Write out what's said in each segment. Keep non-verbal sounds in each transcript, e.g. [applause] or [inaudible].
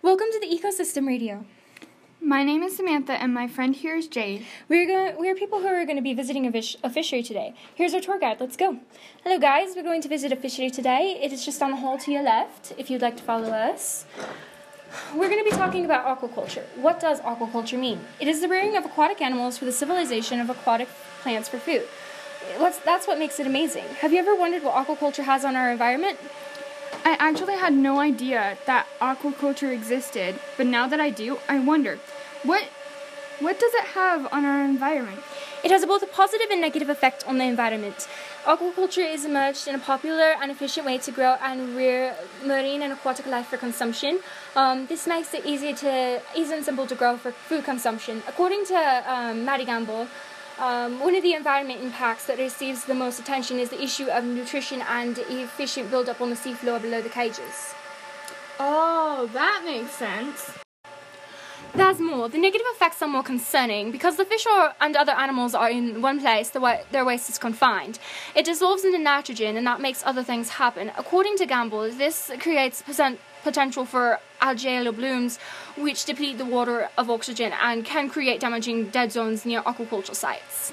Welcome to the Ecosystem Radio. My name is Samantha, and my friend here is Jade. We're going. We're people who are going to be visiting a, fish, a fishery today. Here's our tour guide. Let's go. Hello, guys. We're going to visit a fishery today. It is just on the hall to your left. If you'd like to follow us. We're going to be talking about aquaculture. What does aquaculture mean? It is the rearing of aquatic animals for the civilization of aquatic plants for food. Let's, that's what makes it amazing. Have you ever wondered what aquaculture has on our environment? I actually had no idea that aquaculture existed, but now that I do, I wonder what what does it have on our environment? It has both a positive and negative effect on the environment. Aquaculture is emerged in a popular and efficient way to grow and rear marine and aquatic life for consumption. Um, this makes it easy to easy and simple to grow for food consumption. According to um, Maddie Gamble, um, one of the environment impacts that receives the most attention is the issue of nutrition and efficient build-up on the seafloor below the cages. Oh, that makes sense. There's more. The negative effects are more concerning because the fish and other animals are in one place, the their waste is confined. It dissolves into nitrogen and that makes other things happen. According to Gamble, this creates potential for algal blooms, which deplete the water of oxygen and can create damaging dead zones near aquaculture sites.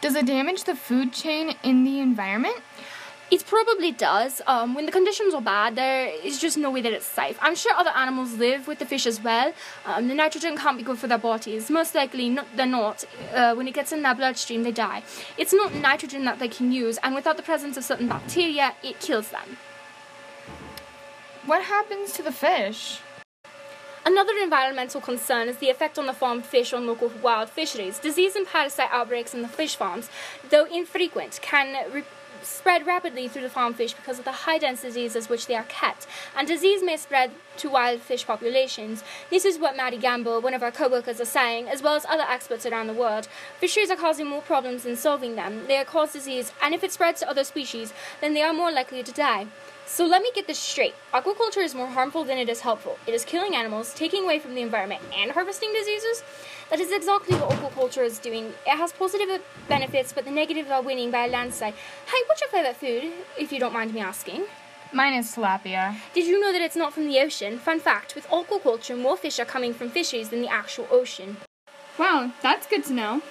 Does it damage the food chain in the environment? It probably does. Um, when the conditions are bad, there is just no way that it's safe. I'm sure other animals live with the fish as well. Um, the nitrogen can't be good for their bodies. Most likely, not, they're not. Uh, when it gets in their bloodstream, they die. It's not nitrogen that they can use, and without the presence of certain bacteria, it kills them. What happens to the fish? Another environmental concern is the effect on the farmed fish on local wild fisheries. Disease and parasite outbreaks in the fish farms, though infrequent, can spread rapidly through the farm fish because of the high densities as which they are kept, and disease may spread to wild fish populations. This is what Maddie Gamble, one of our co-workers, are saying, as well as other experts around the world. Fisheries are causing more problems than solving them. They are cause disease, and if it spreads to other species, then they are more likely to die. So let me get this straight. Aquaculture is more harmful than it is helpful. It is killing animals, taking away from the environment, and harvesting diseases. That is exactly what aquaculture is doing. It has positive benefits, but the negatives are winning by a landslide. Hey, what's your favorite food, if you don't mind me asking? Mine is tilapia. Did you know that it's not from the ocean? Fun fact with aquaculture, more fish are coming from fisheries than the actual ocean. Wow, that's good to know.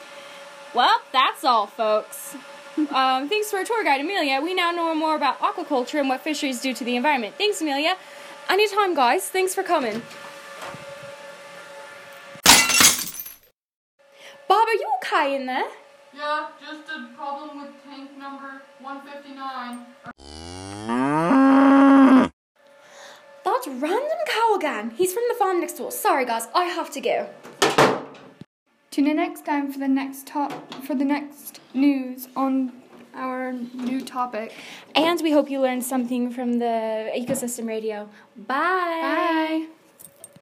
Well, that's all, folks. [laughs] um, thanks to our tour guide, Amelia, we now know more about aquaculture and what fisheries do to the environment. Thanks, Amelia. Anytime, guys. Thanks for coming. Bob, are you okay in there? Yeah, just a problem with tank number 159. That's random cow again. He's from the farm next door. Sorry, guys. I have to go. Tune in next time for the next top for the next news on our new topic. And we hope you learned something from the Ecosystem Radio. Bye. Bye.